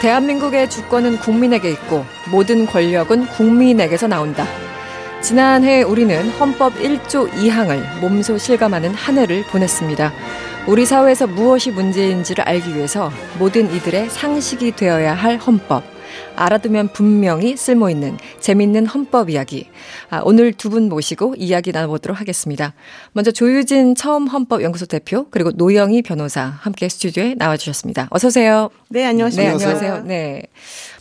대한민국의 주권은 국민에게 있고 모든 권력은 국민에게서 나온다. 지난해 우리는 헌법 1조 2항을 몸소 실감하는 한 해를 보냈습니다. 우리 사회에서 무엇이 문제인지를 알기 위해서 모든 이들의 상식이 되어야 할 헌법. 알아두면 분명히 쓸모 있는 재밌는 헌법 이야기. 아, 오늘 두 분 모시고 이야기 나눠보도록 하겠습니다. 먼저 조유진 처음 헌법 연구소 대표 그리고 노영희 변호사 함께 스튜디오에 나와주셨습니다. 어서 오세요. 네, 안녕하세요. 네, 안녕하세요. 네.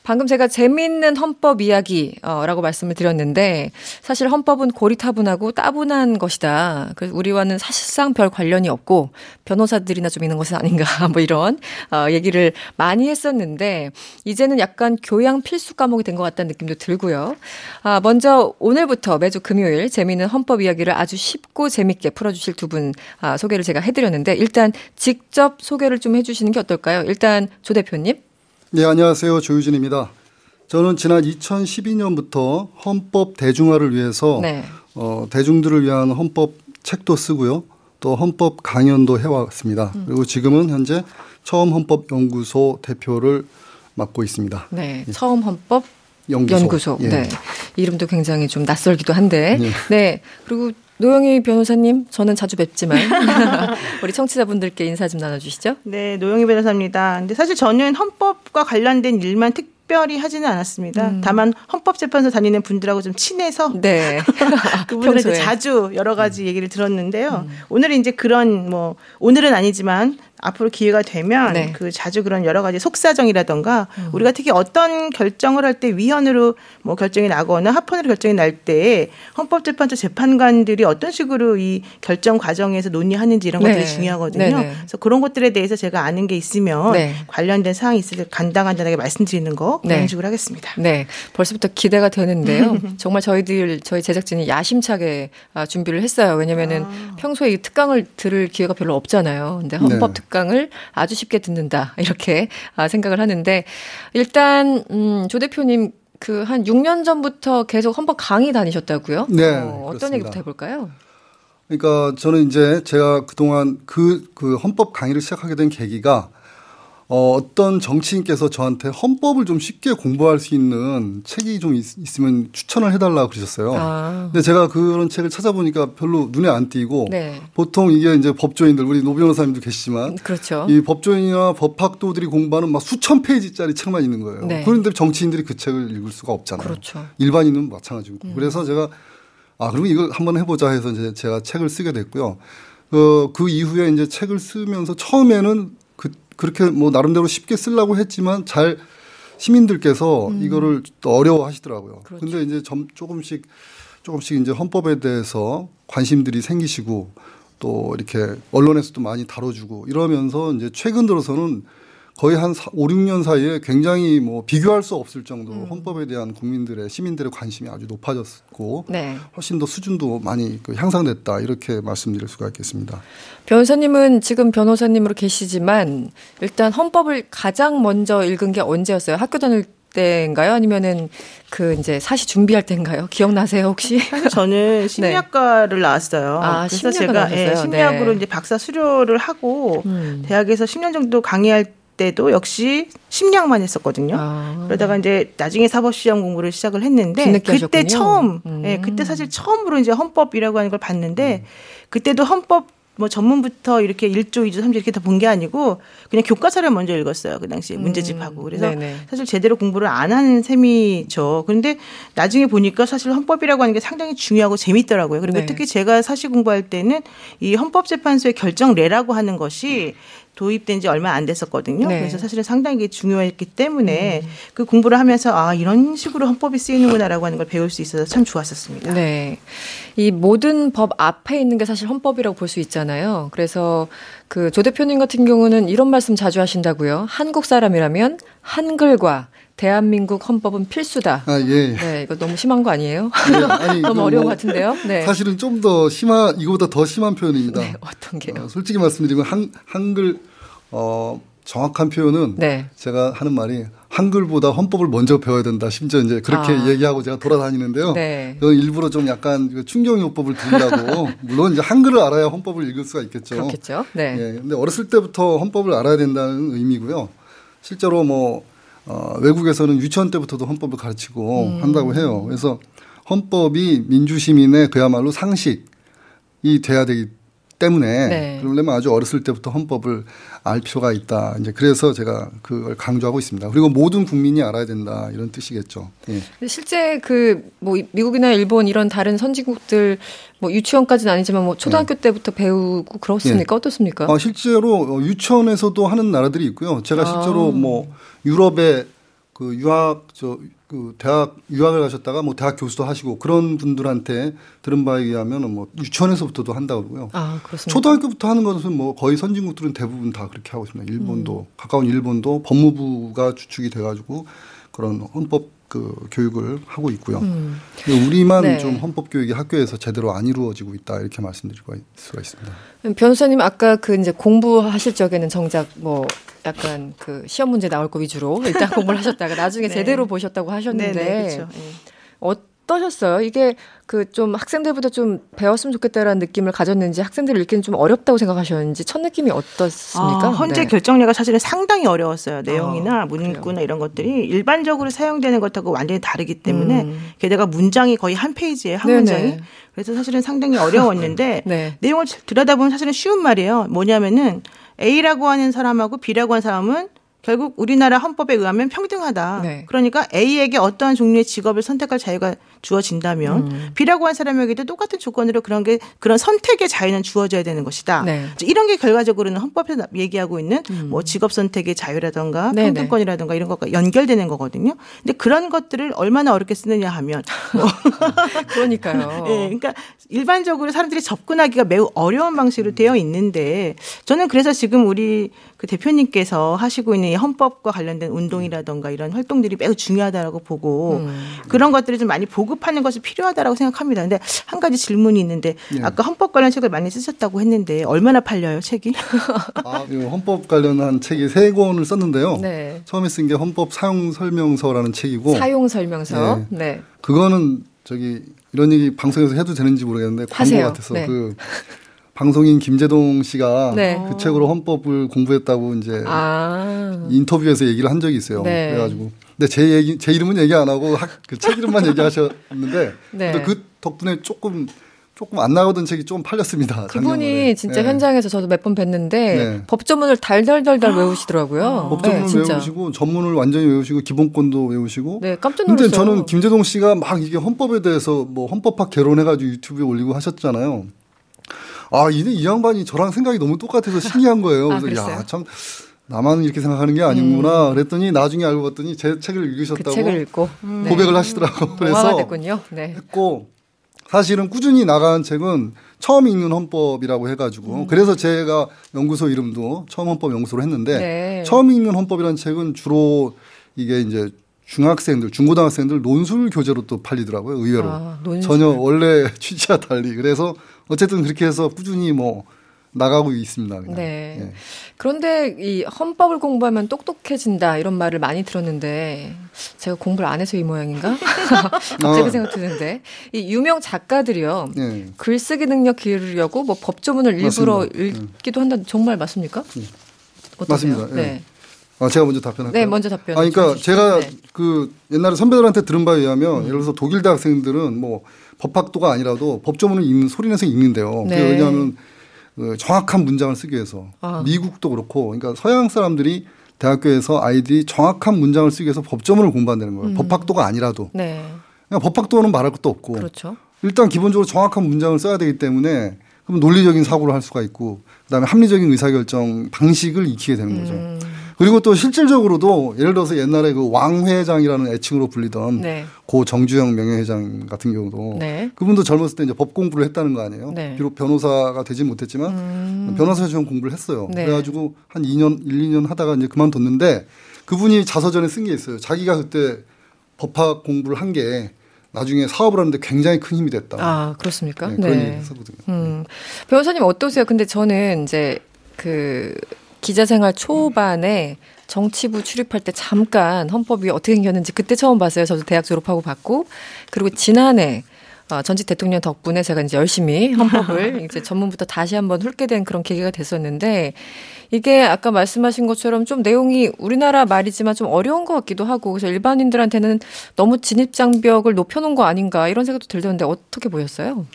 방금 제가 재미있는 헌법 이야기라고 말씀을 드렸는데 사실 헌법은 고리타분하고 따분한 것이다. 그래서 우리와는 사실상 별 관련이 없고 변호사들이나 좀 있는 것은 아닌가 뭐 이런 어, 얘기를 많이 했었는데 이제는 약간 교양 필수 과목이 된 것 같다는 느낌도 들고요. 아, 먼저 오늘부터 매주 금요일 재미있는 헌법 이야기를 아주 쉽고 재밌게 풀어주실 두분 아, 소개를 제가 해드렸는데 일단 직접 소개를 좀 해주시는 게 어떨까요? 일단 조 대표님. 네, 안녕하세요. 조유진입니다. 저는 지난 2012년부터 헌법 대중화를 위해서 네. 어, 대중들을 위한 헌법 책도 쓰고요. 또 헌법 강연도 해왔습니다. 음. 그리고 지금은 현재 처음 헌법 연구소 대표를 맡고 있습니다. 네, 예. 처음 헌법 연구소. 연구소. 예. 네. 이름도 굉장히 좀 낯설기도 한데. 예. 네. 그리고 노영희 변호사님, 저는 자주 뵙지만 우리 청취자분들께 인사 좀 나눠주시죠. 네, 노영희 변호사입니다. 근데 사실 저는 헌법과 관련된 일만 특 특별히 하지는 않았습니다. 음. 다만 헌법재판소 다니는 분들하고 좀 친해서 네. 그분들 자주 여러 가지 얘기를 들었는데요. 음. 오늘은 이제 그런 뭐 오늘은 아니지만 앞으로 기회가 되면 네. 그 자주 그런 여러 가지 속사정이라던가 음. 우리가 특히 어떤 결정을 할 때 위헌으로 뭐 결정이 나거나 합헌으로 결정이 날 때 헌법재판소 재판관들이 어떤 식으로 이 결정 과정에서 논의하는지 이런 것들이 네. 중요하거든요. 네, 네 그래서 그런 것들에 대해서 제가 아는 게 있으면 네. 관련된 사항이 있을 때 간단간단하게 말씀드리는 거 그런 네. 식으로 하겠습니다. 네, 벌써부터 기대가 되는데요. 정말 저희들 저희 제작진이 야심차게 아, 준비를 했어요. 왜냐면은 아. 평소에 이 특강을 들을 기회가 별로 없잖아요. 근데 헌법 특 특강을 아주 쉽게 듣는다. 이렇게 아, 생각을 하는데 일단 음, 조 대표님 그 한 6년 전부터 계속 헌법 강의 다니셨다고요? 네. 어, 어떤 얘기부터 해볼까요? 그러니까 저는 이제 제가 그동안 그, 그 헌법 강의를 시작하게 된 계기가 어, 어떤 정치인께서 저한테 헌법을 좀 쉽게 공부할 수 있는 책이 좀 있, 으면 추천을 해달라고 그러셨어요. 아. 근데 제가 그런 책을 찾아보니까 별로 눈에 안 띄고 네. 보통 이게 이제 법조인들 우리 노 변호사님도 계시지만 그렇죠. 이 법조인이나 법학도들이 공부하는 막 수천 페이지짜리 책만 있는 거예요. 네. 그런데 정치인들이 그 책을 읽을 수가 없잖아요. 그렇죠. 일반인은 마찬가지고. 음. 그래서 제가 아, 그러면 이걸 한번 해보자 해서 이제 제가 책을 쓰게 됐고요. 그, 그 이후에 이제 책을 쓰면서 처음에는 그렇게 뭐 나름대로 쉽게 쓰려고 했지만 잘 시민들께서 음. 이거를 또 어려워하시더라고요. 그렇죠. 근데 이제 점 조금씩 조금씩 이제 헌법에 대해서 관심들이 생기시고 또 이렇게 언론에서도 많이 다뤄주고 이러면서 이제 최근 들어서는 거의 한 5, 6년 사이에 굉장히 뭐 비교할 수 없을 정도로 음. 헌법에 대한 국민들의 시민들의 관심이 아주 높아졌고 네. 훨씬 더 수준도 많이 그 향상됐다 이렇게 말씀드릴 수가 있겠습니다. 변호사님은 지금 변호사님으로 계시지만 일단 헌법을 가장 먼저 읽은 게 언제였어요? 학교 다닐 때인가요? 아니면은 그 이제 사시 준비할 때인가요? 기억나세요 혹시? 사실 저는 네. 심리학과를 네. 나왔어요. 아, 그래서 제가 예, 심리학으로 네. 이제 박사 수료를 하고 음. 대학에서 10년 정도 강의할 때도 역시 심리학만 했었거든요. 아. 그러다가 이제 나중에 사법시험 공부를 시작을 했는데 그때 하셨군요. 처음, 음. 예, 그때 사실 처음으로 이제 헌법이라고 하는 걸 봤는데 음. 그때도 헌법 뭐 전문부터 이렇게 1조, 2조, 3조 이렇게 다 본 게 아니고 그냥 교과서를 먼저 읽었어요. 그 당시에 음. 문제집하고. 그래서 네네. 사실 제대로 공부를 안 하는 셈이죠. 그런데 나중에 보니까 사실 헌법이라고 하는 게 상당히 중요하고 재밌더라고요. 그리고 네. 특히 제가 사실 공부할 때는 이 헌법재판소의 결정례라고 하는 것이 도입된 지 얼마 안 됐었거든요. 네. 그래서 사실은 상당히 중요했기 때문에 음. 그 공부를 하면서 아 이런 식으로 헌법이 쓰이는구나라고 하는 걸 배울 수 있어서 참 좋았었습니다. 네, 이 모든 법 앞에 있는 게 사실 헌법이라고 볼 수 있잖아요. 그래서 그 조 대표님 같은 경우는 이런 말씀 자주 하신다고요. 한국 사람이라면 한글과 대한민국 헌법은 필수다. 아, 예. 네, 이거 너무 심한 거 아니에요? 네, 아니, 너무 어려운 뭐 것 같은데요? 네. 사실은 좀 더 심한, 이거보다 더 심한 표현입니다. 네, 어떤 게요? 어, 솔직히 말씀드리면 한, 한글, 어, 정확한 표현은 네. 제가 하는 말이 한글보다 헌법을 먼저 배워야 된다. 심지어 이제 그렇게 아. 얘기하고 제가 돌아다니는데요. 네. 일부러 좀 약간 그 충격요법을 드리려고 물론 이제 한글을 알아야 헌법을 읽을 수가 있겠죠. 그렇겠죠. 네. 예. 근데 어렸을 때부터 헌법을 알아야 된다는 의미고요. 실제로 뭐 어, 외국에서는 유치원 때부터도 헌법을 가르치고 음. 한다고 해요. 그래서 헌법이 민주시민의 그야말로 상식이 돼야 되기 때문에 네. 그러려면 아주 어렸을 때부터 헌법을 알 필요가 있다. 이제 그래서 제가 그걸 강조하고 있습니다. 그리고 모든 국민이 알아야 된다 이런 뜻이겠죠. 예. 실제 그 뭐 미국이나 일본 이런 다른 선진국들 뭐 유치원까지는 아니지만 뭐 초등학교 네. 때부터 배우고 그렇습니까? 네. 어떻습니까? 아, 실제로 유치원에서도 하는 나라들이 있고요. 제가 실제로 아. 뭐 유럽의 그 유학 저 그 대학 유학을 가셨다가 뭐 대학 교수도 하시고 그런 분들한테 들은 바에 의하면 뭐 유치원에서부터도 한다고 그러고요. 아, 그렇습니다. 초등학교부터 하는 것은 뭐 거의 선진국들은 대부분 다 그렇게 하고 있습니다. 일본도 음. 가까운 일본도 법무부가 주축이 돼 가지고 그런 헌법 그 교육을 하고 있고요. 음. 우리만 네. 좀 헌법 교육이 학교에서 제대로 안 이루어지고 있다 이렇게 말씀드릴 수가 있습니다. 변호사님 아까 그 이제 공부하실 적에는 정작 뭐 약간 그 시험 문제 나올 거 위주로 일단 공부를 하셨다가 나중에 네. 제대로 보셨다고 하셨는데 네, 네, 그렇죠. 어떠셨어요? 이게 그 좀 학생들보다 좀 배웠으면 좋겠다라는 느낌을 가졌는지 학생들을 읽기는 좀 어렵다고 생각하셨는지 첫 느낌이 어떻습니까? 아, 헌재 네. 결정례가 사실은 상당히 어려웠어요. 내용이나 아, 문구나 그래요. 이런 것들이 일반적으로 사용되는 것하고 완전히 다르기 때문에 음. 게다가 문장이 거의 한 페이지에 한 네네. 문장이 그래서 사실은 상당히 어려웠는데 네. 내용을 들여다보면 사실은 쉬운 말이에요. 뭐냐면은 A라고 하는 사람하고 B라고 하는 사람은 결국 우리나라 헌법에 의하면 평등하다. 네. 그러니까 A에게 어떠한 종류의 직업을 선택할 자유가 주어진다면 음. B라고 한 사람에게도 똑같은 조건으로 그런 게 그런 선택의 자유는 주어져야 되는 것이다. 네. 이런 게 결과적으로는 헌법에서 얘기하고 있는 음. 뭐 직업 선택의 자유라든가 네, 네. 평등권이라든가 이런 것과 연결되는 거거든요. 근데 그런 것들을 얼마나 어렵게 쓰느냐 하면 뭐 그러니까요. 예, 그러니까 일반적으로 사람들이 접근하기가 매우 어려운 방식으로 되어 있는데 저는 그래서 지금 우리 그 대표님께서 하시고 있는 이 헌법과 관련된 운동이라든가 이런 활동들이 매우 중요하다라고 보고 음. 그런 것들을 좀 많이 보 급하는 것이 필요하다라고 생각합니다. 근데 한 가지 질문이 있는데 네. 아까 헌법 관련 책을 많이 쓰셨다고 했는데 얼마나 팔려요 책이? 아, 헌법 관련한 책이 세 권을 썼는데요. 네. 처음에 쓴 게 헌법 사용 설명서라는 책이고 사용 설명서. 네. 네. 그거는 저기 이런 얘기 방송에서 해도 되는지 모르겠는데 광고 같아서 네. 그 방송인 김재동 씨가 네. 그 책으로 헌법을 공부했다고 이제 아. 인터뷰에서 얘기를 한 적이 있어요. 네. 그래가지고 근데 제 얘기 제 이름은 얘기 안 하고 그책 이름만 얘기하셨는데 네. 그 덕분에 조금 조금 안 나오던 책이 좀 팔렸습니다. 그분이 작년에. 진짜 네. 현장에서 저도 몇 번 뵀는데 네. 법조문을 달달달달 외우시더라고요. 아, 법조문 네, 외우시고 전문을 완전히 외우시고 기본권도 외우시고. 네, 깜짝 놀랐어요. 근데 저는 김재동 씨가 막 이게 헌법에 대해서 뭐 헌법학 개론해가지고 유튜브에 올리고 하셨잖아요. 아, 이, 이 양반이 저랑 생각이 너무 똑같아서 신기한 거예요. 아, 그래서 아, 야, 참 나만 이렇게 생각하는 게 아니구나. 음. 그랬더니 나중에 알고 봤더니 제 책을 읽으셨다고 그 책을 읽고 음. 고백을 네. 하시더라고. 그래서 됐군요. 네. 했고 사실은 꾸준히 나간 책은 처음 읽는 헌법이라고 해가지고 음. 그래서 제가 연구소 이름도 처음 헌법 연구소로 했는데 네. 처음 읽는 헌법이라는 책은 주로 이게 이제 중학생들, 중고등학생들 논술 교재로 또 팔리더라고요. 의외로 아, 전혀 원래 취지와 달리 그래서 어쨌든 그렇게 해서 꾸준히 뭐 나가고 있습니다. 그냥. 네. 네. 그런데 이 헌법을 공부하면 똑똑해진다 이런 말을 많이 들었는데 제가 공부를 안 해서 이 모양인가? 갑자기 어. 생각 드는데 이 유명 작가들이요 네. 글쓰기 능력 기르려고 뭐 법조문을 일부러 맞습니다. 네. 읽기도 한다 정말 맞습니까? 네. 맞습니다. 네. 네. 아, 제가 먼저 답변할까요? 네, 먼저 답변. 아, 그러니까 제가 네. 그 옛날에 선배들한테 들은 바에 의하면 음. 예를 들어서 독일 대학생들은 뭐 법학도가 아니라도 법조문을 읽는 소리내서 읽는데요. 네. 왜냐하면 그 정확한 문장을 쓰기 위해서 아. 미국도 그렇고 그러니까 서양 사람들이 대학교에서 아이들이 정확한 문장을 쓰기 위해서 법조문을 공부한다는 거예요. 음. 법학도가 아니라도. 네. 그냥 법학도는 말할 것도 없고. 그렇죠. 일단 기본적으로 정확한 문장을 써야 되기 때문에 그럼 논리적인 사고를 할 수가 있고 그다음에 합리적인 의사결정 방식을 익히게 되는 거죠. 음. 그리고 또 실질적으로도 예를 들어서 옛날에 그 왕회장이라는 애칭으로 불리던 네. 고 정주영 명예회장 같은 경우도 네. 그분도 젊었을 때 이제 법 공부를 했다는 거 아니에요. 네. 비록 변호사가 되지 못했지만 음. 변호사 시험 공부를 했어요. 네. 그래가지고 한 2년, 1, 2년 하다가 이제 그만뒀는데 그분이 자서전에 쓴 게 있어요. 자기가 그때 법학 공부를 한 게 나중에 사업을 하는데 굉장히 큰 힘이 됐다. 아, 그렇습니까? 네. 그런 얘기 했었거든요. 음. 변호사님 어떠세요? 근데 저는 이제 그 기자 생활 초반에 정치부 출입할 때 잠깐 헌법이 어떻게 생겼는지 그때 처음 봤어요. 저도 대학 졸업하고 봤고 그리고 지난해 어, 전직 대통령 덕분에 제가 이제 열심히 헌법을 이제 전문부터 다시 한번 훑게 된 그런 계기가 됐었는데 이게 아까 말씀하신 것처럼 좀 내용이 우리나라 말이지만 좀 어려운 것 같기도 하고 그래서 일반인들한테는 너무 진입 장벽을 높여놓은 거 아닌가 이런 생각도 들던데 어떻게 보였어요?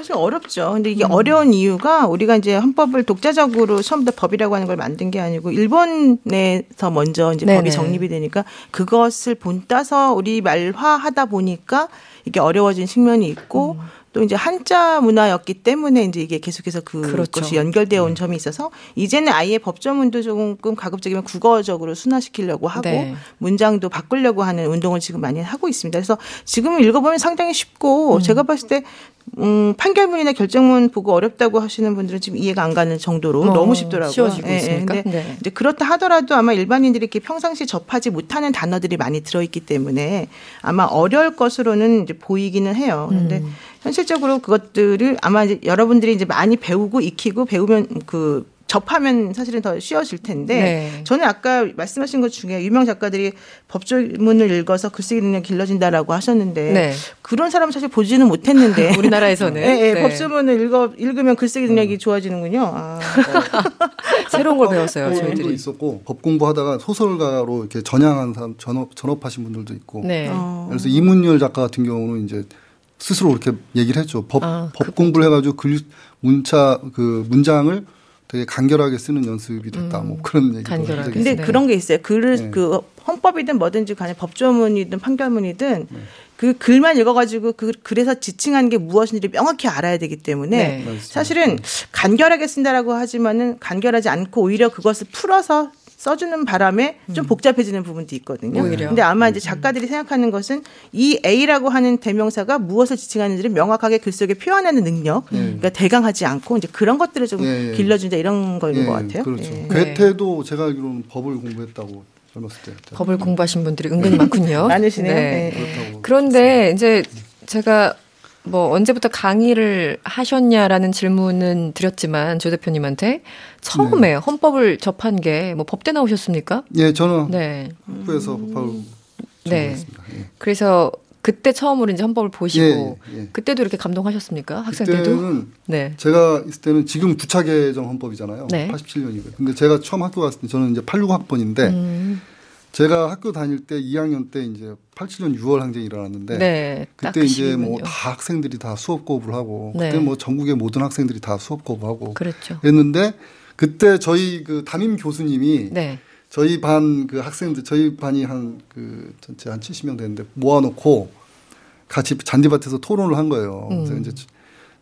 사실 어렵죠. 근데 이게 음. 어려운 이유가 우리가 이제 헌법을 독자적으로 처음부터 법이라고 하는 걸 만든 게 아니고 일본에서 먼저 이제 네네. 법이 정립이 되니까 그것을 본따서 우리 말화하다 보니까 이게 어려워진 측면이 있고 음. 또 이제 한자 문화였기 때문에 이제 이게 계속해서 그것이 그렇죠. 연결되어 온 네. 점이 있어서 이제는 아예 법조문도 조금 가급적이면 국어적으로 순화시키려고 하고 네. 문장도 바꾸려고 하는 운동을 지금 많이 하고 있습니다. 그래서 지금 읽어보면 상당히 쉽고 음. 제가 봤을 때 음, 판결문이나 결정문 보고 어렵다고 하시는 분들은 지금 이해가 안 가는 정도로 어, 너무 쉽더라고요. 쉬워지고 예, 예. 있습니까? 네. 네. 이제 그렇다 하더라도 아마 일반인들이 이렇게 평상시 접하지 못하는 단어들이 많이 들어있기 때문에 아마 어려울 것으로는 이제 보이기는 해요. 그런데 음. 현실적으로 그것들을 아마 이제 여러분들이 이제 많이 배우고 익히고 배우면 그 접하면 사실은 더 쉬워질 텐데 네. 저는 아까 말씀하신 것 중에 유명 작가들이 법조문을 읽어서 글쓰기 능력 길러진다라고 하셨는데 네. 그런 사람 사실 보지는 못했는데 우리나라에서는 네, 네, 네. 법조문을 읽어 읽으면 글쓰기 능력이 음. 좋아지는군요. 아. 새로운 걸 배웠어요. 저희들이 있었고 법 공부하다가 소설가로 이렇게 전향한 사람 전업 전업하신 분들도 있고. 네. 어. 그래서 이문열 작가 같은 경우는 이제 스스로 이렇게 얘기를 했죠. 법, 아, 법 공부를 해가지고 글, 문자, 그 문장을 되게 간결하게 쓰는 연습이 됐다. 뭐 음, 뭐 그런 얘기도 간결하게. 근데 네. 그런 게 있어요. 글을 네. 그 헌법이든 뭐든지 간에 법조문이든 판결문이든 네. 그 글만 읽어가지고 그 글에서 지칭하는 게 무엇인지를 명확히 알아야 되기 때문에 네. 사실은 간결하게 쓴다라고 하지만은 간결하지 않고 오히려 그것을 풀어서 써주는 바람에 좀 음. 복잡해지는 부분도 있거든요. 오히려. 근데 아마 이제 음. 작가들이 생각하는 것은 이 A라고 하는 대명사가 무엇을 지칭하는지를 명확하게 글 속에 표현하는 능력, 네. 그러니까 대강하지 않고 이제 그런 것들을 좀 예, 예. 길러준다 이런 거인 예, 것 같아요. 그렇죠. 예. 괴테도 제가 알기로는 법을 공부했다고 젊었을 때. 법을 공부하신 분들이 은근히 많군요. 많으시네요. 네. 네. 그런데 이제 제가 뭐 언제부터 강의를 하셨냐라는 질문은 드렸지만 조 대표님한테 처음에 네. 헌법을 접한 게 뭐 법대 나오셨습니까? 예, 저는 네. 학부에서 법학을 네. 예. 그래서 그때 처음으로 이제 헌법을 보시고 예, 예. 그때도 이렇게 감동하셨습니까? 학생 때도? 네. 제가 있을 때는 지금 부차 개정 헌법이잖아요. 네. 87년이고요. 근데 제가 처음 학교 갔을 때 저는 이제 86학번인데 음. 제가 학교 다닐 때 2학년 때 이제 87년 6월 항쟁이 일어났는데 네, 그때 그 이제 뭐 다 학생들이 다 수업 거부를 하고 네. 그때 뭐 전국의 모든 학생들이 다 수업 거부하고 그랬죠. 그랬는데 그때 저희 그 담임 교수님이 네. 저희 반 그 학생들 저희 반이 한 그 전체 한 70명 되는데 모아놓고 같이 잔디밭에서 토론을 한 거예요. 음. 그래서 이제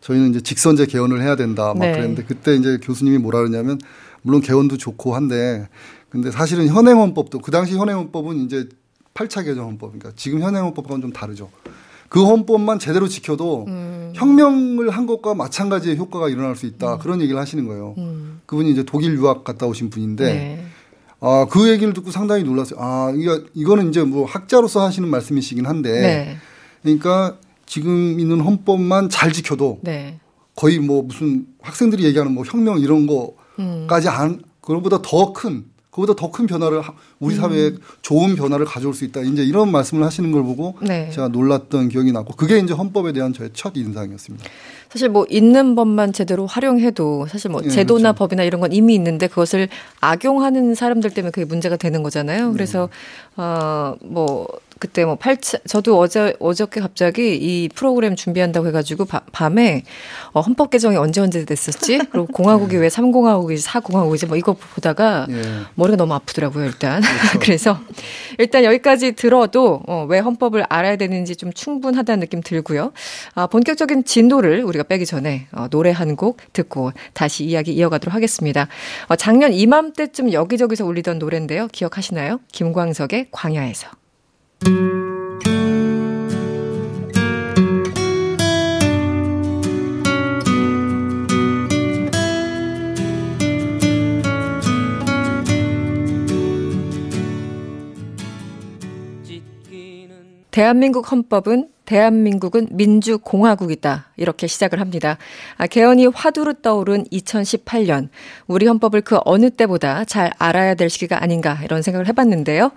저희는 이제 직선제 개헌을 해야 된다 막 네. 그랬는데 그때 이제 교수님이 뭐라 그러냐면 물론 개헌도 좋고 한데 근데 사실은 현행헌법도 그 당시 현행헌법은 이제 8차 개정 헌법 그러니까 지금 현행헌법과는 좀 다르죠. 그 헌법만 제대로 지켜도 음. 혁명을 한 것과 마찬가지의 효과가 일어날 수 있다. 음. 그런 얘기를 하시는 거예요. 음. 그분이 이제 독일 유학 갔다 오신 분인데 네. 아, 그 얘기를 듣고 상당히 놀랐어요. 아, 이거, 이거는 이제 뭐 학자로서 하시는 말씀이시긴 한데 네. 그러니까 지금 있는 헌법만 잘 지켜도 네. 거의 뭐 무슨 학생들이 얘기하는 뭐 혁명 이런 거까지 음. 안, 그거보다 더 큰 그보다 더 큰 변화를 우리 사회에 음. 좋은 변화를 가져올 수 있다. 이제 이런 말씀을 하시는 걸 보고 네. 제가 놀랐던 기억이 나고 그게 이제 헌법에 대한 저의 첫 인상이었습니다. 사실 뭐 있는 법만 제대로 활용해도 사실 뭐 네, 제도나 그렇죠. 법이나 이런 건 이미 있는데 그것을 악용하는 사람들 때문에 그게 문제가 되는 거잖아요. 그래서 네. 어뭐 그때 뭐 8차 저도 어제 어저께 갑자기 이 프로그램 준비한다고 해 가지고 바, 밤에 어, 헌법 개정이 언제 언제 됐었지? 그리고 공화국이 왜 3공화국이지 4공화국이지 뭐 이거 보다가 예. 머리가 너무 아프더라고요 일단. 그렇죠. 그래서 일단 여기까지 들어도 어, 왜 헌법을 알아야 되는지 좀 충분하다는 느낌 들고요. 아, 본격적인 진도를 우리가 빼기 전에 어, 노래 한 곡 듣고 다시 이야기 이어가도록 하겠습니다. 어, 작년 이맘때쯤 여기저기서 울리던 노래인데요. 기억하시나요? 김광석의 광야에서. thank you. 대한민국 헌법은 대한민국은 민주공화국이다. 이렇게 시작을 합니다. 아, 개헌이 화두로 떠오른 2018년. 우리 헌법을 그 어느 때보다 잘 알아야 될 시기가 아닌가 이런 생각을 해봤는데요.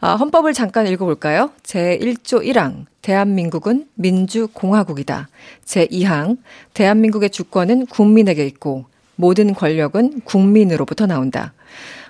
아, 헌법을 잠깐 읽어볼까요? 제1조 1항. 대한민국은 민주공화국이다. 제2항. 대한민국의 주권은 국민에게 있고 모든 권력은 국민으로부터 나온다.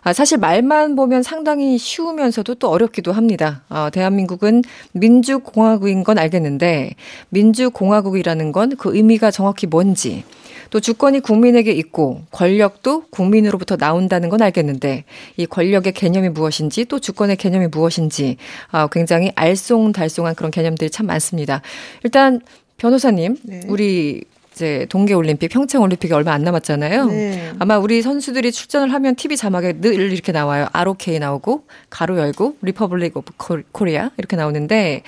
아, 사실 말만 보면 상당히 쉬우면서도 또 어렵기도 합니다. 아, 대한민국은 민주공화국인 건 알겠는데 민주공화국이라는 건 그 의미가 정확히 뭔지 또 주권이 국민에게 있고 권력도 국민으로부터 나온다는 건 알겠는데 이 권력의 개념이 무엇인지 또 주권의 개념이 무엇인지 아, 굉장히 알쏭달쏭한 그런 개념들이 참 많습니다. 일단 변호사님, 네. 우리 이제 동계 올림픽, 평창 올림픽이 얼마 안 남았잖아요. 네. 아마 우리 선수들이 출전을 하면 TV 자막에 늘 이렇게 나와요. ROK 나오고 괄호 열고 Republic of 코리아 이렇게 나오는데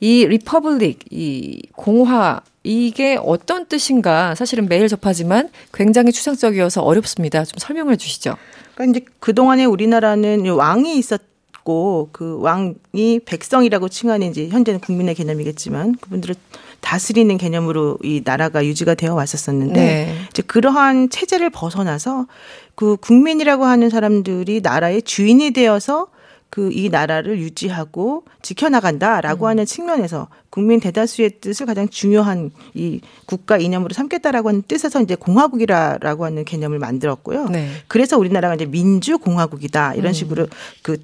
이 Republic 이 공화 이게 어떤 뜻인가 사실은 매일 접하지만 굉장히 추상적이어서 어렵습니다. 좀 설명을 해 주시죠. 그러니까 이제 그동안에 우리나라는 왕이 있었고 그 왕이 백성이라고 칭하는 이제 현재는 국민의 개념이겠지만 그분들을 다스리는 개념으로 이 나라가 유지가 되어 왔었었는데 네. 이제 그러한 체제를 벗어나서 그 국민이라고 하는 사람들이 나라의 주인이 되어서 그 이 나라를 유지하고 지켜나간다라고 음. 하는 측면에서 국민 대다수의 뜻을 가장 중요한 이 국가 이념으로 삼겠다라고 하는 뜻에서 이제 공화국이라고 하는 개념을 만들었고요. 네. 그래서 우리나라가 이제 민주공화국이다 이런 음. 식으로 그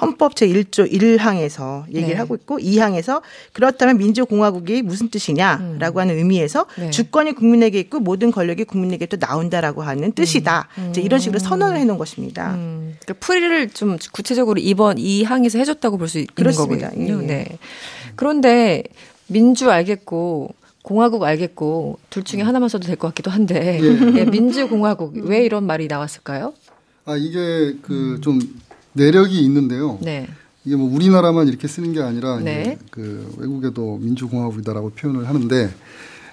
헌법 제1조 1항에서 얘기를 네. 하고 있고 2항에서 그렇다면 민주공화국이 무슨 뜻이냐라고 음. 하는 의미에서 네. 주권이 국민에게 있고 모든 권력이 국민에게 또 나온다라고 하는 뜻이다. 음. 이제 이런 식으로 선언을 해놓은 것입니다. 음. 그러니까 풀이를 좀 구체적으로 이번 2항에서 해줬다고 볼 수 있는 그렇습니다. 거군요. 예. 네. 그런데 민주 알겠고 공화국 알겠고 둘 중에 하나만 써도 될 것 같기도 한데 예. 예, 민주공화국 왜 이런 말이 나왔을까요? 아 이게 그좀 내력이 있는데요. 네. 이게 뭐 우리나라만 이렇게 쓰는 게 아니라 네. 그 외국에도 민주공화국이다라고 표현을 하는데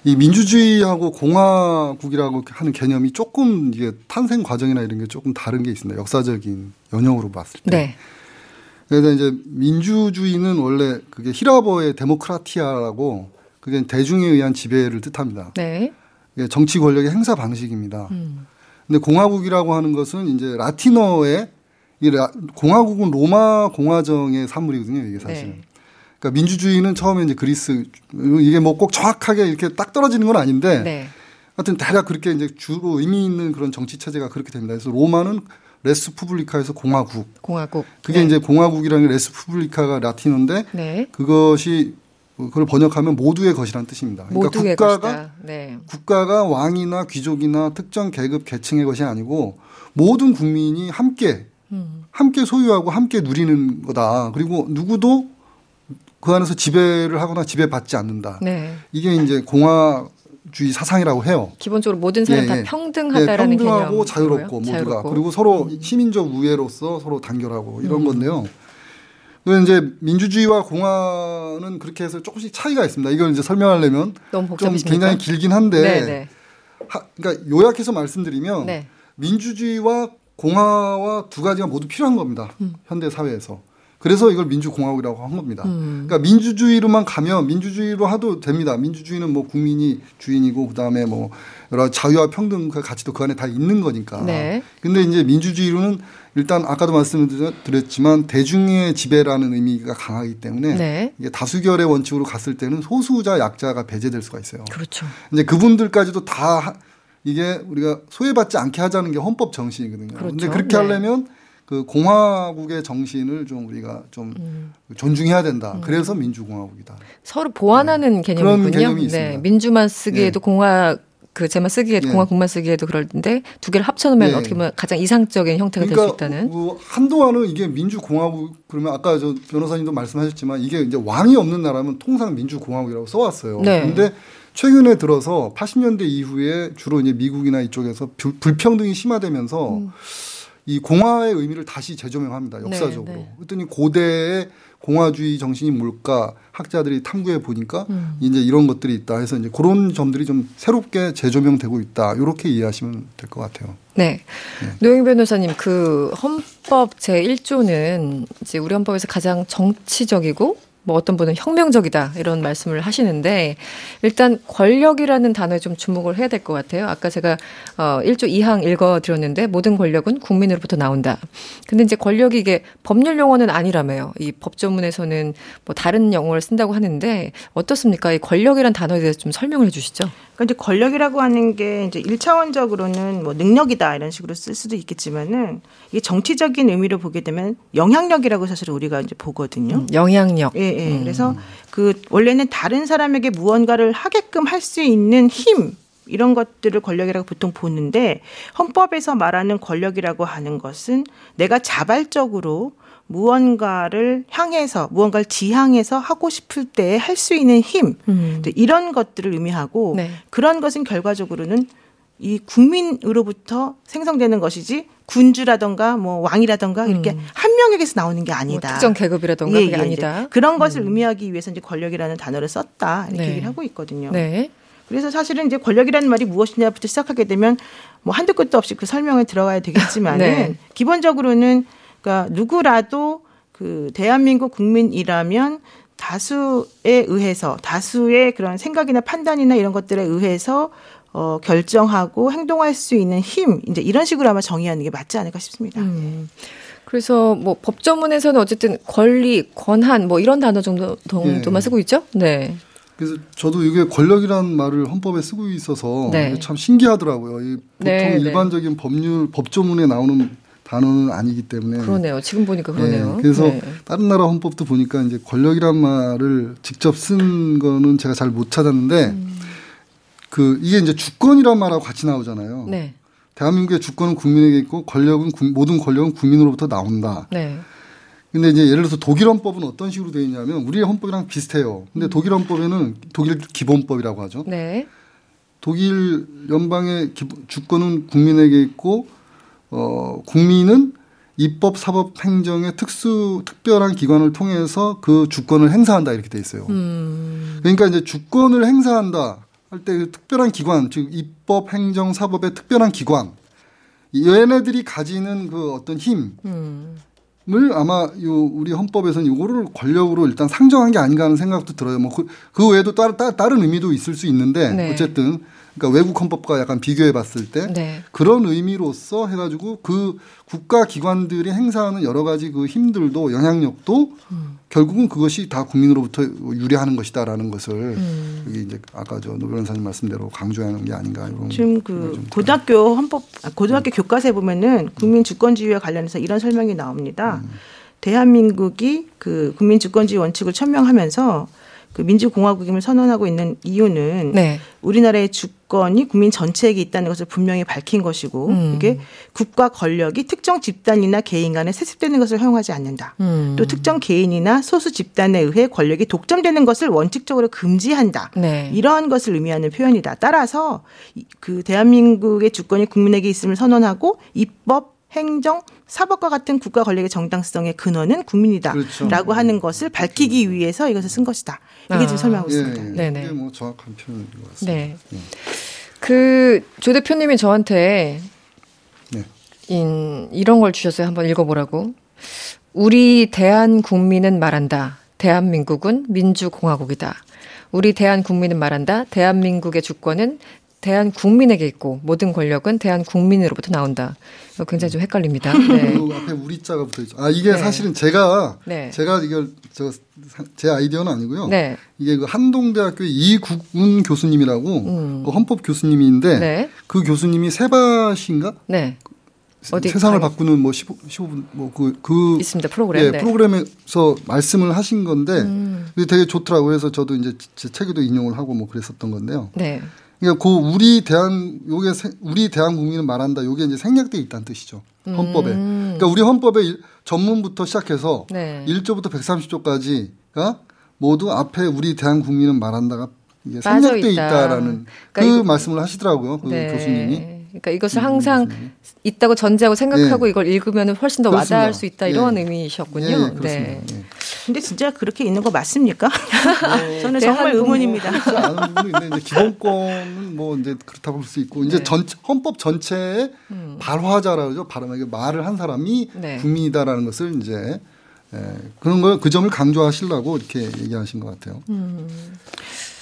이 민주주의하고 공화국이라고 하는 개념이 조금 이게 탄생 과정이나 이런 게 조금 다른 게 있습니다. 역사적인 연형으로 봤을 때. 네. 그래서 이제 민주주의는 원래 그게 히라버의 데모크라티아라고 그게 대중에 의한 지배를 뜻합니다. 네. 정치 권력의 행사 방식입니다. 음. 근데 공화국이라고 하는 것은 이제 라틴어의 이 공화국은 로마 공화정의 산물이거든요. 이게 사실은. 네. 그러니까 민주주의는 처음에 이제 그리스 이게 뭐 꼭 정확하게 이렇게 딱 떨어지는 건 아닌데 네. 하여튼 대략 그렇게 이제 주로 의미 있는 그런 정치 체제가 그렇게 됩니다. 그래서 로마는 레스푸블리카에서 공화국. 공화국. 그게 네. 이제 공화국이라는 게 레스푸블리카가 라틴어인데 네. 그것이 그걸 번역하면 모두의 것이라는 뜻입니다. 그러니까 국가가 네. 국가가 왕이나 귀족이나 특정 계급 계층의 것이 아니고 모든 국민이 함께 함께 소유하고 함께 누리는 거다. 그리고 누구도 그 안에서 지배를 하거나 지배받지 않는다. 네. 이게 이제 공화 주의 사상이라고 해요. 기본적으로 모든 사람 예, 다 예. 평등하다라는 예, 평등하고 개념. 자유롭고 모두가 자유롭고. 그리고 서로 음. 시민적 우애로서 서로 단결하고 이런 음. 건데요. 그 이제 민주주의와 공화는 그렇게 해서 조금씩 차이가 있습니다. 이걸 이제 설명하려면 좀 굉장히 길긴 한데, 네, 네. 하, 그러니까 요약해서 말씀드리면 네. 민주주의와 공화와 두 가지가 모두 필요한 겁니다. 음. 현대 사회에서. 그래서 이걸 민주공화국이라고 한 겁니다. 음. 그러니까 민주주의로만 가면 민주주의로 하도 됩니다. 민주주의는 뭐 국민이 주인이고 그다음에 뭐 여러 자유와 평등 그 가치도 그 안에 다 있는 거니까. 네. 근데 이제 민주주의로는 일단 아까도 말씀드렸지만 대중의 지배라는 의미가 강하기 때문에 네. 이게 다수결의 원칙으로 갔을 때는 소수자 약자가 배제될 수가 있어요. 그렇죠. 이제 그분들까지도 다 이게 우리가 소외받지 않게 하자는 게 헌법 정신이거든요. 그렇죠. 근데 그렇게 네. 하려면 그 공화국의 정신을 좀 우리가 좀 음. 존중해야 된다. 음. 그래서 민주공화국이다. 서로 보완하는 네. 개념이군요. 그런 개념이 네. 있습니다. 민주만 쓰기에도 네. 공화 그 제만 쓰기에도 네. 공화국만 쓰기에도 그럴텐데 두 개를 합쳐놓으면 네. 어떻게 보면 가장 이상적인 형태가 그러니까 될수 있다는. 뭐 한동안은 이게 민주공화국 그러면 아까 저 변호사님도 말씀하셨지만 이게 이제 왕이 없는 나라면 통상 민주공화국이라고 써왔어요. 네. 근데 최근에 들어서 80년대 이후에 주로 이제 미국이나 이쪽에서 불평등이 심화되면서 음. 이 공화의 의미를 다시 재조명합니다. 역사적으로. 네, 네. 그랬더니 고대의 공화주의 정신이 뭘까 학자들이 탐구해 보니까 음. 이제 이런 것들이 있다 해서 이제 그런 점들이 좀 새롭게 재조명되고 있다. 이렇게 이해하시면 될 것 같아요. 네. 네. 노영 변호사님 그 헌법 제 1조는 이제 우리 헌법에서 가장 정치적이고 뭐 어떤 분은 혁명적이다 이런 말씀을 하시는데 일단 권력이라는 단어에 좀 주목을 해야 될 것 같아요. 아까 제가 어 1조 2항 읽어 드렸는데 모든 권력은 국민으로부터 나온다. 근데 이제 권력이 이게 법률 용어는 아니라며요. 이 법조문에서는 뭐 다른 용어를 쓴다고 하는데 어떻습니까? 이 권력이란 단어에 대해서 좀 설명을 해 주시죠. 그러니까 이제 권력이라고 하는 게 이제 일차원적으로는 뭐 능력이다 이런 식으로 쓸 수도 있겠지만은 이게 정치적인 의미로 보게 되면 영향력이라고 사실 우리가 이제 보거든요. 음, 영향력. 예, 예. 음. 그래서 그 원래는 다른 사람에게 무언가를 하게끔 할 수 있는 힘 이런 것들을 권력이라고 보통 보는데 헌법에서 말하는 권력이라고 하는 것은 내가 자발적으로 무언가를 향해서 무언가를 지향해서 하고 싶을 때 할 수 있는 힘 음. 이런 것들을 의미하고 네. 그런 것은 결과적으로는 이 국민으로부터 생성되는 것이지 군주라던가 뭐 왕이라던가 이렇게 음. 한 명에게서 나오는 게 아니다. 뭐 특정 계급이라던가 예, 그게 예, 아니다. 네. 그런 것을 음. 의미하기 위해서 이제 권력이라는 단어를 썼다 이렇게 네. 얘기를 하고 있거든요. 네. 그래서 사실은 이제 권력이라는 말이 무엇이냐부터 시작하게 되면 뭐 한두 끝도 없이 그 설명에 들어가야 되겠지만은 네. 기본적으로는 그러니까 누구라도 그 대한민국 국민이라면 다수에 의해서 다수의 그런 생각이나 판단이나 이런 것들에 의해서 어, 결정하고 행동할 수 있는 힘 이제 이런 식으로 아마 정의하는 게 맞지 않을까 싶습니다. 음. 그래서 뭐 법조문에서는 어쨌든 권리, 권한 뭐 이런 단어 정도 정도만 예. 쓰고 있죠. 네. 그래서 저도 이게 권력이라는 말을 헌법에 쓰고 있어서 네. 참 신기하더라고요. 이 보통 네, 네. 일반적인 네. 법률 법조문에 나오는 단어는 아니기 때문에 그러네요. 지금 보니까 그러네요. 네, 그래서 네. 다른 나라 헌법도 보니까 이제 권력이란 말을 직접 쓴 거는 제가 잘 못 찾았는데 음. 그 이게 이제 주권이란 말하고 같이 나오잖아요. 네. 대한민국의 주권은 국민에게 있고 권력은 모든 권력은 국민으로부터 나온다. 네. 근데 이제 예를 들어서 독일 헌법은 어떤 식으로 되어 있냐면 우리의 헌법이랑 비슷해요. 근데 음. 독일 헌법에는 독일 기본법이라고 하죠. 네. 독일 연방의 주권은 국민에게 있고 어, 국민은 입법, 사법, 행정의 특수 특별한 기관을 통해서 그 주권을 행사한다 이렇게 돼 있어요. 음. 그러니까 이제 주권을 행사한다 할때그 특별한 기관, 즉 입법, 행정, 사법의 특별한 기관, 얘네들이 가지는 그 어떤 힘을 음. 아마 요 우리 헌법에서는 이거를 권력으로 일단 상정한 게 아닌가 하는 생각도 들어요. 뭐그 그 외에도 따, 따, 다른 의미도 있을 수 있는데 네. 어쨌든 그러니까 외국 헌법과 약간 비교해 봤을 때 네. 그런 의미로서 해가지고 그 국가 기관들이 행사하는 여러 가지 그 힘들도 영향력도 음. 결국은 그것이 다 국민으로부터 유리하는 것이다라는 것을 음. 여기 이제 아까 저 노 변호사님 말씀대로 강조하는 게 아닌가 이런 지금 그 고등학교 헌법 아, 고등학교 음. 교과서에 보면은 국민 주권주의와 관련해서 이런 설명이 나옵니다. 음. 대한민국이 그 국민 주권주의 원칙을 천명하면서 그 민주공화국임을 선언하고 있는 이유는 네. 우리나라의 주 권이 국민 전체에게 있다는 것을 분명히 밝힌 것이고 음. 이게 국가 권력이 특정 집단이나 개인 간에 세습되는 것을 허용하지 않는다. 음. 또 특정 개인이나 소수 집단에 의해 권력이 독점되는 것을 원칙적으로 금지한다. 네. 이러한 것을 의미하는 표현이다. 따라서 그 대한민국의 주권이 국민에게 있음을 선언하고 입법 행정, 사법과 같은 국가 권력의 정당성의 근원은 국민이다라고 그렇죠. 하는 것을 밝히기 위해서 이것을 쓴 것이다. 이게 아. 지금 설명하고 예, 있습니다. 예, 예. 네네. 이게 뭐 정확한 표현인 것 같습니다. 네. 네. 그조 대표님이 저한테 네. 인, 이런 걸 주셨어요. 한번 읽어보라고. 우리 대한 국민은 말한다. 대한민국은 민주공화국이다. 우리 대한 국민은 말한다. 대한민국의 주권은 대한 국민에게 있고 모든 권력은 대한 국민으로부터 나온다. 이거 굉장히 좀 헷갈립니다. 네. 앞에 우리 자가 붙어 있죠. 아 이게 네. 사실은 제가 네. 제가 이걸 저 제 아이디어는 아니고요. 네. 이게 그 한동대학교 이국운 교수님이라고 음. 그 헌법 교수님인데 네. 그 교수님이 세바시인가? 네. 어디 세상을 가... 바꾸는 뭐 15, 15분 뭐그 그 있습니다 프로그램 예, 네. 프로그램에서 말씀을 하신 건데 음. 되게 좋더라고요. 그래서 저도 이제 제 책에도 인용을 하고 뭐 그랬었던 건데요. 네. 그러니까 그 우리 대한 요게 우리 대한 국민은 말한다. 요게 이제 생략돼 있다는 뜻이죠. 헌법에. 음. 그러니까 우리 헌법의 전문부터 시작해서 네. 1조부터 130조까지가 모두 앞에 우리 대한 국민은 말한다가 이게 생략돼 있다. 라는 그러니까 그 말씀을 하시더라고요. 그 네. 교수님이. 그러니까 이것을 음, 항상 음, 있다고 전제하고 생각하고 네. 이걸 읽으면 훨씬 더 그렇습니다. 와닿을 수 있다 이런 예. 의미셨군요. 예, 예, 네. 예. 근데 진짜 그렇게 있는 거 맞습니까? 어, 저는 정말 의문입니다. 부분이 있는데 기본권은 뭐 이제 그렇다고 볼 수 있고 이제 네. 전 헌법 전체의 음. 발화자라고 죠 발음하게 말을 한 사람이 네. 국민이다라는 것을 이제 예, 그런 걸 그 점을 강조하시려고 이렇게 얘기하신 것 같아요. 음.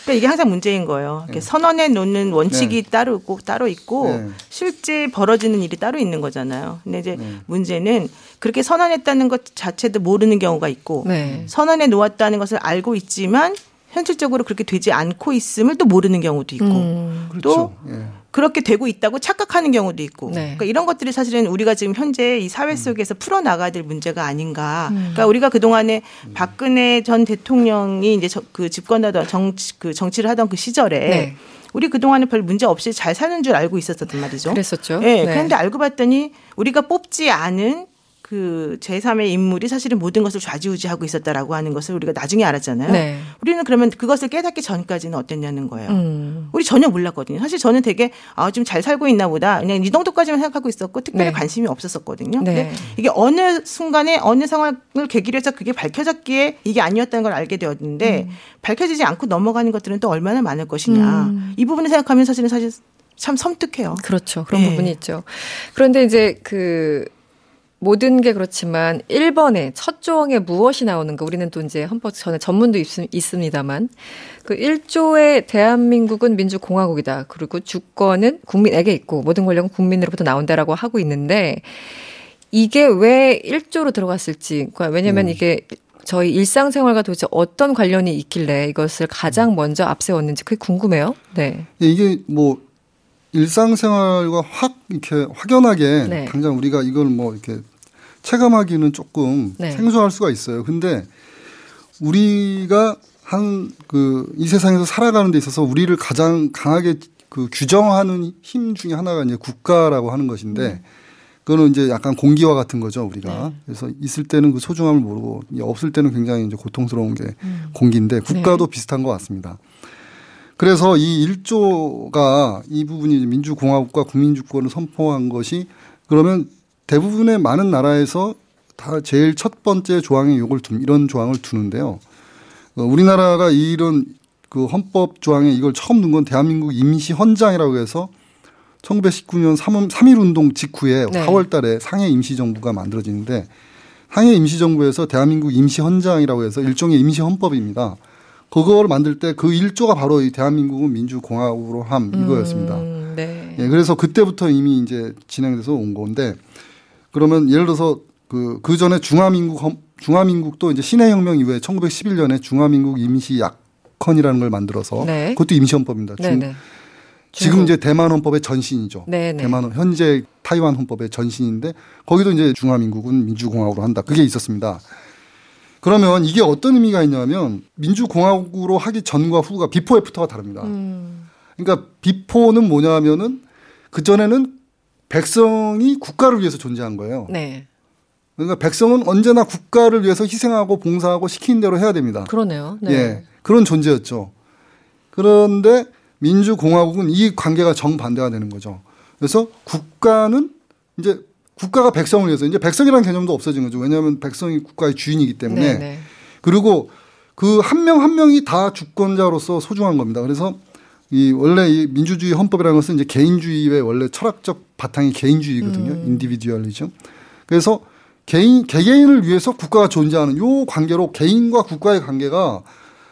그러니까 이게 항상 문제인 거예요. 네. 선언해 놓는 원칙이 네. 따로 있고 따로 있고 네. 실제 벌어지는 일이 따로 있는 거잖아요. 근데 이제 네. 문제는 그렇게 선언했다는 것 자체도 모르는 경우가 있고 네. 선언해 놓았다는 것을 알고 있지만 현실적으로 그렇게 되지 않고 있음을 또 모르는 경우도 있고 음. 또 그렇죠. 예. 그렇게 되고 있다고 착각하는 경우도 있고 네. 그러니까 이런 것들이 사실은 우리가 지금 현재 이 사회 속에서 풀어 나가야 될 문제가 아닌가. 음. 그러니까 우리가 그 동안에 박근혜 전 대통령이 이제 그 집권하던 정치 그 정치를 하던 그 시절에 네. 우리 그동안에 별 문제 없이 잘 사는 줄 알고 있었단 말이죠. 그랬었죠. 네. 네. 그런데 알고 봤더니 우리가 뽑지 않은 그 제3의 인물이 사실은 모든 것을 좌지우지하고 있었다라고 하는 것을 우리가 나중에 알았잖아요. 네. 우리는 그러면 그것을 깨닫기 전까지는 어땠냐는 거예요. 음. 우리 전혀 몰랐거든요. 사실 저는 되게 아, 좀 잘 살고 있나 보다. 그냥 이 정도까지만 생각하고 있었고 특별히 네. 관심이 없었었거든요. 네. 근데 이게 어느 순간에 어느 상황을 계기로 해서 그게 밝혀졌기에 이게 아니었다는 걸 알게 되었는데 음. 밝혀지지 않고 넘어가는 것들은 또 얼마나 많을 것이냐. 음. 이 부분을 생각하면 사실은 사실 참 섬뜩해요. 그렇죠. 그런 네. 부분이 있죠. 그런데 이제 그 모든 게 그렇지만 1번에 첫 조항에 무엇이 나오는가 우리는 또 이제 헌법 전에 전문도 있, 있습니다만 그 1조에 대한민국은 민주공화국이다. 그리고 주권은 국민에게 있고 모든 권력은 국민으로부터 나온다라고 하고 있는데 이게 왜 1조로 들어갔을지 그러니까 왜냐면 음. 이게 저희 일상생활과 도대체 어떤 관련이 있길래 이것을 가장 음. 먼저 앞세웠는지 그게 궁금해요. 네. 예, 이게 뭐 일상생활과 확 이렇게 확연하게 네. 당장 우리가 이걸 뭐 이렇게 체감하기는 조금 네. 생소할 수가 있어요. 근데 우리가 한 그 이 세상에서 살아가는 데 있어서 우리를 가장 강하게 그 규정하는 힘 중에 하나가 이제 국가라고 하는 것인데 음. 그거는 이제 약간 공기와 같은 거죠 우리가 네. 그래서 있을 때는 그 소중함을 모르고 없을 때는 굉장히 이제 고통스러운 게 음. 공기인데 국가도 네. 비슷한 것 같습니다. 그래서 이 1조가 이 부분이 민주공화국과 국민주권을 선포한 것이 그러면 대부분의 많은 나라에서 다 제일 첫 번째 조항에 요걸 두, 이런 조항을 두는데요. 어, 우리나라가 이런 그 헌법 조항에 이걸 처음 둔건 대한민국 임시 헌장이라고 해서 1919년 3월 3.1 운동 직후에 네. 4월 달에 상해 임시정부가 만들어지는데 상해 임시정부에서 대한민국 임시 헌장이라고 해서 일종의 임시 헌법입니다. 그걸 만들 때그 1조가 바로 이 대한민국은 민주공화국으로 함 이거였습니다. 음, 네. 예, 그래서 그때부터 이미 이제 진행돼서 온 건데 그러면 예를 들어서 그, 그 전에 중화민국, 중화민국도 이제 신해혁명 이후에 1911년에 중화민국 임시약헌이라는 걸 만들어서 네. 그것도 임시헌법입니다. 중, 네, 네. 지금 이제 대만 헌법의 전신이죠. 네네. 네. 대만 현재 타이완 헌법의 전신인데 거기도 이제 중화민국은 민주공화국으로 한다. 그게 있었습니다. 그러면 이게 어떤 의미가 있냐면 민주공화국으로 하기 전과 후가 비포 애프터가 다릅니다. 음. 그러니까 before는 뭐냐면은 그 전에는 백성이 국가를 위해서 존재한 거예요. 네. 그러니까 백성은 언제나 국가를 위해서 희생하고 봉사하고 시킨 대로 해야 됩니다. 그러네요. 네. 예. 그런 존재였죠. 그런데 민주공화국은 이 관계가 정반대가 되는 거죠. 그래서 국가는 이제 국가가 백성을 위해서 이제 백성이라는 개념도 없어진 거죠. 왜냐하면 백성이 국가의 주인이기 때문에 네네. 네. 그리고 그 한 명한 한 명이 다 주권자로서 소중한 겁니다. 그래서 이 원래 이 민주주의 헌법이라는 것은 이제 개인주의의 원래 철학적 바탕이 개인주의거든요. 음. 인디비듀얼리즘. 그래서 개인 개개인을 위해서 국가가 존재하는 요 관계로 개인과 국가의 관계가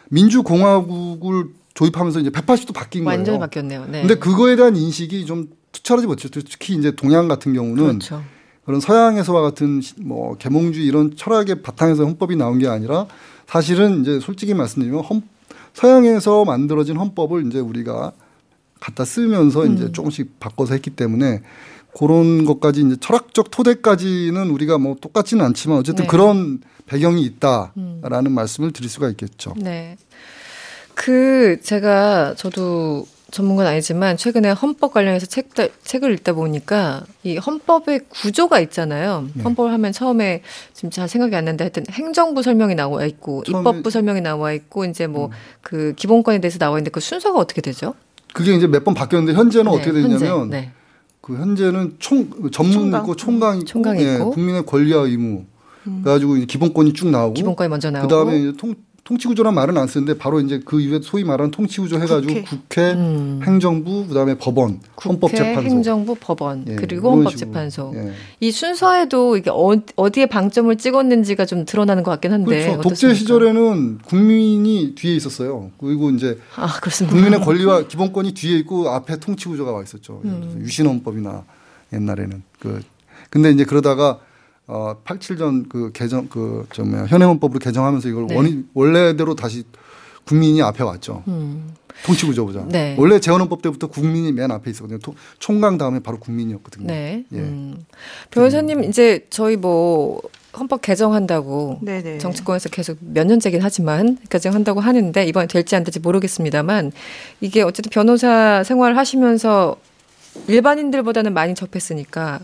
민주공화국을 조입하면서 이제 180도 바뀐 거예요. 완전히 바뀌었네요. 네. 근데 그거에 대한 인식이 좀 투철하지 못했죠. 특히 이제 동양 같은 경우는 그렇죠. 그런 서양에서와 같은 뭐 계몽주의 이런 철학의 바탕에서 헌법이 나온 게 아니라 사실은 이제 솔직히 말씀드리면 헌, 서양에서 만들어진 헌법을 이제 우리가 갖다 쓰면서 음. 이제 조금씩 바꿔서 했기 때문에 그런 것까지 이제 철학적 토대까지는 우리가 뭐 똑같지는 않지만 어쨌든 네. 그런 배경이 있다라는 음. 말씀을 드릴 수가 있겠죠. 네. 그 제가 저도 전문가는 아니지만 최근에 헌법 관련해서 책, 책을 읽다 보니까 이 헌법의 구조가 있잖아요. 네. 헌법을 하면 처음에 지금 잘 생각이 안 나는데 하여튼 행정부 설명이 나와 있고 입법부 설명이 나와 있고 이제 뭐그 음. 기본권에 대해서 나와 있는데 그 순서가 어떻게 되죠? 그게 이제 몇 번 바뀌었는데 현재는 네, 어떻게 되냐면 현재, 네. 그 현재는 총 전문 총강? 있고 총강 총강 있고. 예, 국민의 권리와 의무 음. 그래가지고 기본권이 쭉 나오고 기본권이 먼저 나오고 그다음에 통 통치구조란 말은 안 쓰는데 바로 이제 그 이후에 소위 말하는 통치구조 해가지고 국회, 국회 음. 행정부, 그다음에 법원, 헌법재판소, 행정부, 법원 예, 그리고 헌법재판소 예. 이 순서에도 이게 어, 디에 방점을 찍었는지가 좀 드러나는 것 같긴 한데 그렇죠. 독재 시절에는 국민이 뒤에 있었어요. 그리고 이제 아, 국민의 권리와 기본권이 뒤에 있고 앞에 통치구조가 와 있었죠. 음. 유신헌법이나 옛날에는 그 근데 이제 그러다가 어, 87전 그 개정 그저 뭐야 현행헌법으로 개정하면서 이걸 네. 원이 원래대로 다시 국민이 앞에 왔죠. 음. 통치구조 보자. 네. 원래 재헌헌법 때부터 국민이 맨 앞에 있었거든요. 총강 다음에 바로 국민이었거든요. 네. 예. 음. 변호사님 이제 저희 뭐 헌법 개정한다고 네네. 정치권에서 계속 몇 년째긴 하지만 개정한다고 하는데 이번에 될지 안 될지 모르겠습니다만 이게 어쨌든 변호사 생활을 하시면서 일반인들보다는 많이 접했으니까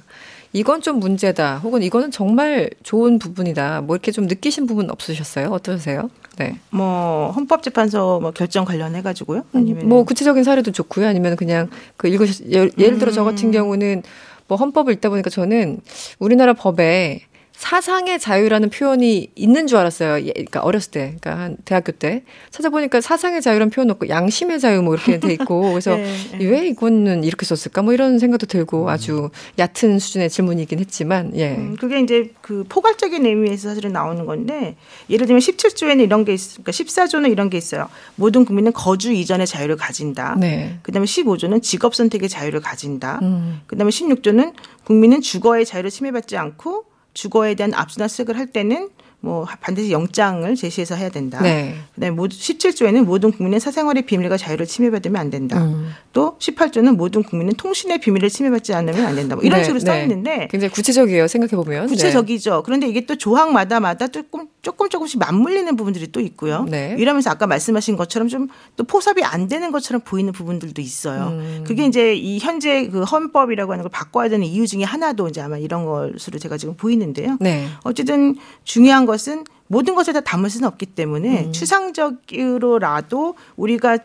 이건 좀 문제다. 혹은 이거는 정말 좋은 부분이다. 뭐 이렇게 좀 느끼신 부분 없으셨어요? 어떠세요? 네. 뭐 헌법재판소 뭐 결정 관련해 가지고요. 음, 아니면 뭐 구체적인 사례도 좋고요. 아니면 그냥 그 읽으셨 예를 들어 저 같은 음. 경우는 뭐 헌법을 읽다 보니까 저는 우리나라 법에 사상의 자유라는 표현이 있는 줄 알았어요. 예, 그러니까 어렸을 때, 그러니까 한 대학교 때 찾아보니까 사상의 자유라는 표현 없고 양심의 자유 뭐 이렇게 돼 있고 그래서 네, 네. 왜 이거는 이렇게 썼을까 뭐 이런 생각도 들고 음. 아주 얕은 수준의 질문이긴 했지만 예. 음, 그게 이제 그 포괄적인 의미에서 사실은 나오는 건데 예를 들면 17조에는 이런 게 있, 그러니까 14조는 이런 게 있어요. 모든 국민은 거주 이전의 자유를 가진다. 네. 그다음에 15조는 직업 선택의 자유를 가진다. 음. 그다음에 16조는 국민은 주거의 자유를 침해받지 않고 주거에 대한 압수나 수색을 할 때는 뭐 반드시 영장을 제시해서 해야 된다. 네. 그다음에 모두 17조에는 모든 국민의 사생활의 비밀과 자유를 침해받으면 안 된다. 음. 또 18조는 모든 국민은 통신의 비밀을 침해받지 않으면 안 된다. 뭐 이런 네, 식으로 써 네. 있는데 굉장히 구체적이에요. 생각해 보면 구체적이죠. 그런데 이게 또 조항마다마다 조금 조금 조금씩 맞물리는 부분들이 또 있고요. 네. 이러면서 아까 말씀하신 것처럼 좀 또 포섭이 안 되는 것처럼 보이는 부분들도 있어요. 음. 그게 이제 이 현재 그 헌법이라고 하는 걸 바꿔야 되는 이유 중에 하나도 이제 아마 이런 것으로 제가 지금 보이는데요. 네. 어쨌든 중요한 것은 모든 것을 다 담을 수는 없기 때문에 음. 추상적으로라도 우리가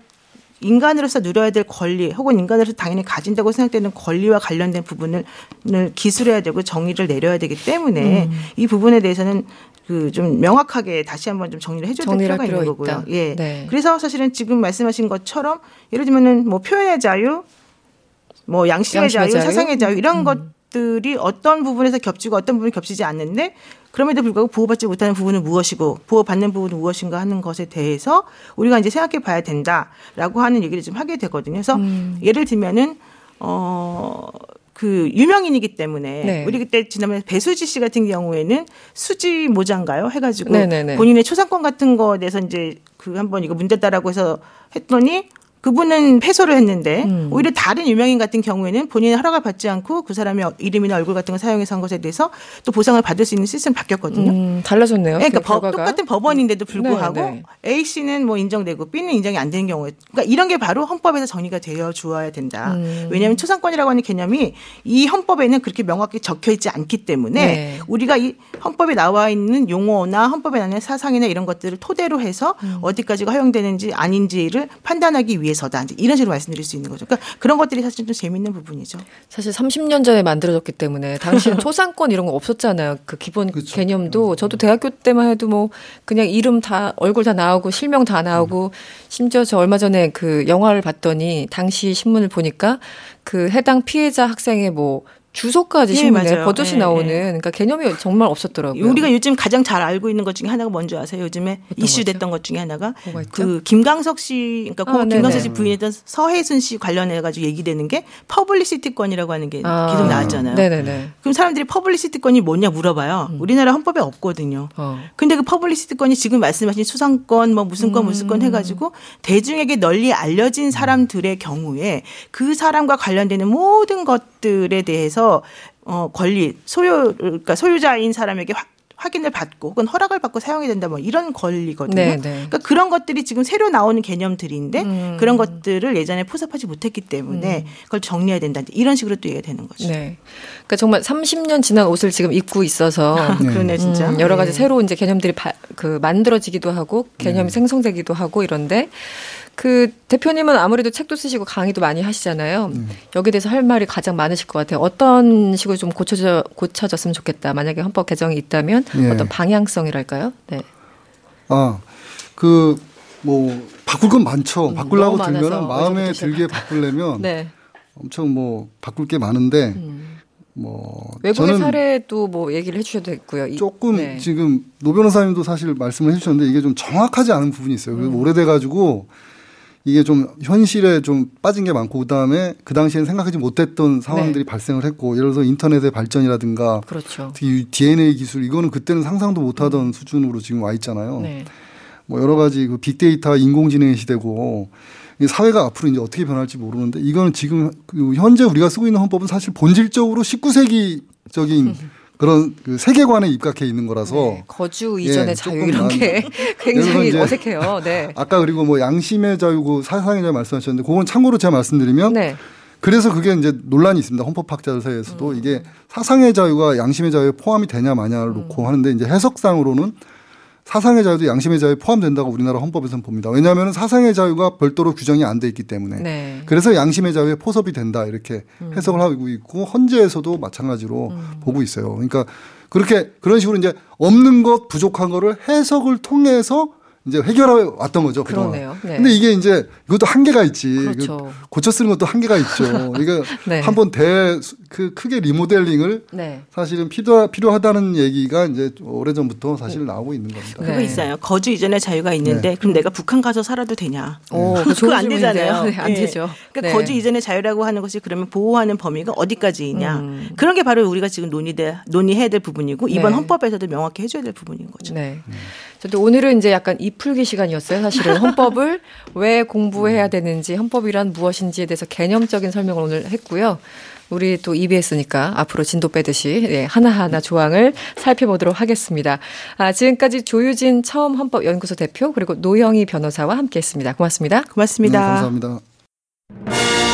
인간으로서 누려야 될 권리 혹은 인간으로서 당연히 가진다고 생각되는 권리와 관련된 부분을 기술해야 되고 정의를 내려야 되기 때문에 음. 이 부분에 대해서는 그 좀 명확하게 다시 한번 좀 정리를 해줘야 될 필요가 있는 거고요. 예. 네. 그래서 사실은 지금 말씀하신 것처럼 예를 들면은 뭐 표현의 자유, 뭐 양심의, 양심의 자유, 자유, 사상의 자유 이런 음. 것들이 어떤 부분에서 겹치고 어떤 부분이 겹치지 않는데 그럼에도 불구하고 보호받지 못하는 부분은 무엇이고 보호받는 부분은 무엇인가 하는 것에 대해서 우리가 이제 생각해 봐야 된다라고 하는 얘기를 좀 하게 되거든요. 그래서 음. 예를 들면은 어, 그 유명인이기 때문에 네. 우리 그때 지난번에 배수지 씨 같은 경우에는 수지 모자인가요? 해가지고 네네네. 본인의 초상권 같은 거에 대해서 이제 그 한번 이거 문제다라고 해서 했더니 그분은 패소를 했는데 음. 오히려 다른 유명인 같은 경우에는 본인의 허락을 받지 않고 그 사람의 이름이나 얼굴 같은 걸 사용해서 한 것에 대해서 또 보상을 받을 수 있는 시스템 바뀌었거든요. 음, 달라졌네요. 네, 그러니까 법, 똑같은 법원인데도 불구하고 네, 네. A 씨는 뭐 인정되고 B는 인정이 안 되는 경우에 그러니까 이런 게 바로 헌법에서 정의가 되어 주어야 된다. 음. 왜냐하면 초상권이라고 하는 개념이 이 헌법에는 그렇게 명확히 적혀 있지 않기 때문에 네. 우리가 이 헌법에 나와 있는 용어나 헌법에 나와 있는 사상이나 이런 것들을 토대로 해서 음. 어디까지가 허용되는지 아닌지를 판단하기 위해 위해서다. 이제 이런 식으로 말씀드릴 수 있는 거죠. 그러니까 그런 것들이 사실 좀 재밌는 부분이죠. 사실 30년 전에 만들어졌기 때문에 당시는 초상권 이런 거 없었잖아요. 그 기본 그렇죠. 개념도 저도 대학교 때만 해도 뭐 그냥 이름 다 얼굴 다 나오고 실명 다 나오고 음. 심지어 저 얼마 전에 그 영화를 봤더니 당시 신문을 보니까 그 해당 피해자 학생의 뭐 주소까지 신문에 네, 버젓이 네, 나오는 네. 그러니까 개념이 정말 없었더라고요. 우리가 요즘 가장 잘 알고 있는 것 중에 하나가 뭔지 아세요? 요즘에 이슈됐던 것 중에 하나가 그 김광석 씨 그러니까 아, 김광석 씨 부인했던 서해순 씨 관련해 가지고 얘기되는 게 퍼블리시티권이라고 하는 게 아, 계속 나왔잖아요. 네네네. 그럼 사람들이 퍼블리시티권이 뭐냐 물어봐요. 음. 우리나라 헌법에 없거든요. 어. 근데 그 퍼블리시티권이 지금 말씀하신 초상권 뭐 무슨 권 무슨 권 음. 해가지고 대중에게 널리 알려진 사람들의 경우에 그 사람과 관련되는 모든 것들에 대해서 대해서 어 권리 소유 그러니까 소유자인 사람에게 확 확인을 받고 혹은 허락을 받고 사용해야 된다 뭐 이런 권리거든요. 네, 네. 그러니까 그런 것들이 지금 새로 나오는 개념들인데 음. 그런 것들을 예전에 포섭하지 못했기 때문에 음. 그걸 정리해야 된다. 이런 식으로 또 얘기가 되는 거죠. 네. 그러니까 정말 30년 지난 옷을 지금 입고 있어서 네. 그러네 진짜. 음, 여러 가지 네. 새로운 이제 개념들이 바, 그 만들어지기도 하고 개념이 네. 생성되기도 하고 이런데 그 대표님은 아무래도 책도 쓰시고 강의도 많이 하시잖아요. 음. 여기에 대해서 할 말이 가장 많으실 것 같아요. 어떤 식으로 좀 고쳐져 고쳐졌으면 좋겠다. 만약에 헌법 개정이 있다면 예. 어떤 방향성이랄까요? 네. 아. 그 뭐 바꿀 건 많죠. 음, 바꾸려고 들면은 마음에 들게 바꾸려면 네. 엄청 뭐 바꿀 게 많은데 음. 뭐 외국의 사례도 뭐 얘기를 해주셔도 됐고요. 조금 네. 지금 노 변호사님도 사실 말씀을 해주셨는데 이게 좀 정확하지 않은 부분이 있어요. 음. 오래돼 가지고 이게 좀 현실에 좀 빠진 게 많고 그다음에 그 당시에는 생각하지 못했던 상황들이 네. 발생을 했고 예를 들어서 인터넷의 발전이라든가 그렇죠. 특히 DNA 기술 이거는 그때는 상상도 못하던 음. 수준으로 지금 와 있잖아요. 네. 뭐 여러 가지 그 빅데이터 인공지능의 시대고 사회가 앞으로 이제 어떻게 변할지 모르는데 이거는 지금 그 현재 우리가 쓰고 있는 헌법은 사실 본질적으로 19세기적인 그런 그 세계관에 입각해 있는 거라서 네, 거주 이전의 예, 자유 이런 게 굉장히 어색해요. 네. 아까 그리고 뭐 양심의 자유고 사상의 자유 말씀하셨는데 그건 참고로 제가 말씀드리면 네. 그래서 그게 이제 논란이 있습니다. 헌법학자들 사이에서도 음. 이게 사상의 자유가 양심의 자유에 포함이 되냐 마냐를 놓고 음. 하는데 이제 해석상으로는 사상의 자유도 양심의 자유에 포함된다고 우리나라 헌법에서는 봅니다. 왜냐하면 사상의 자유가 별도로 규정이 안 돼 있기 때문에. 네. 그래서 양심의 자유에 포섭이 된다 이렇게 음. 해석을 하고 있고 헌재에서도 마찬가지로 음. 보고 있어요. 그러니까 그렇게 그런 식으로 이제 없는 것 부족한 거를 해석을 통해서 이제 해결해 왔던 거죠. 그러네요. 네. 근데 이게 이제 이것도 한계가 있지. 그렇죠. 고쳐 쓰는 것도 한계가 있죠. 이거 네. 한번 대 그 크게 리모델링을 네. 사실은 필요 필요하다는 얘기가 이제 오래 전부터 사실 나오고 있는 겁니다. 그거 네. 있어요. 거주 이전의 자유가 있는데 네. 그럼 내가 북한 가서 살아도 되냐? 오, 그거 안 되잖아요. 네, 안 예. 되죠. 그러니까 거주 이전의 자유라고 하는 것이 그러면 보호하는 범위가 어디까지이냐? 음. 그런 게 바로 우리가 지금 논의돼 논의해야 될 부분이고 이번 헌법에서도 명확히 해줘야 될 부분인 거죠. 네. 음. 저도 오늘은 이제 약간 이 풀기 시간이었어요. 사실은 헌법을 왜 공부해야 되는지, 헌법이란 무엇인지에 대해서 개념적인 설명을 오늘 했고요. 우리 또 EBS니까 앞으로 진도 빼듯이 네, 하나하나 조항을 살펴보도록 하겠습니다. 아, 지금까지 조유진 처음 헌법연구소 대표 그리고 노영희 변호사와 함께했습니다. 고맙습니다. 고맙습니다. 네, 감사합니다.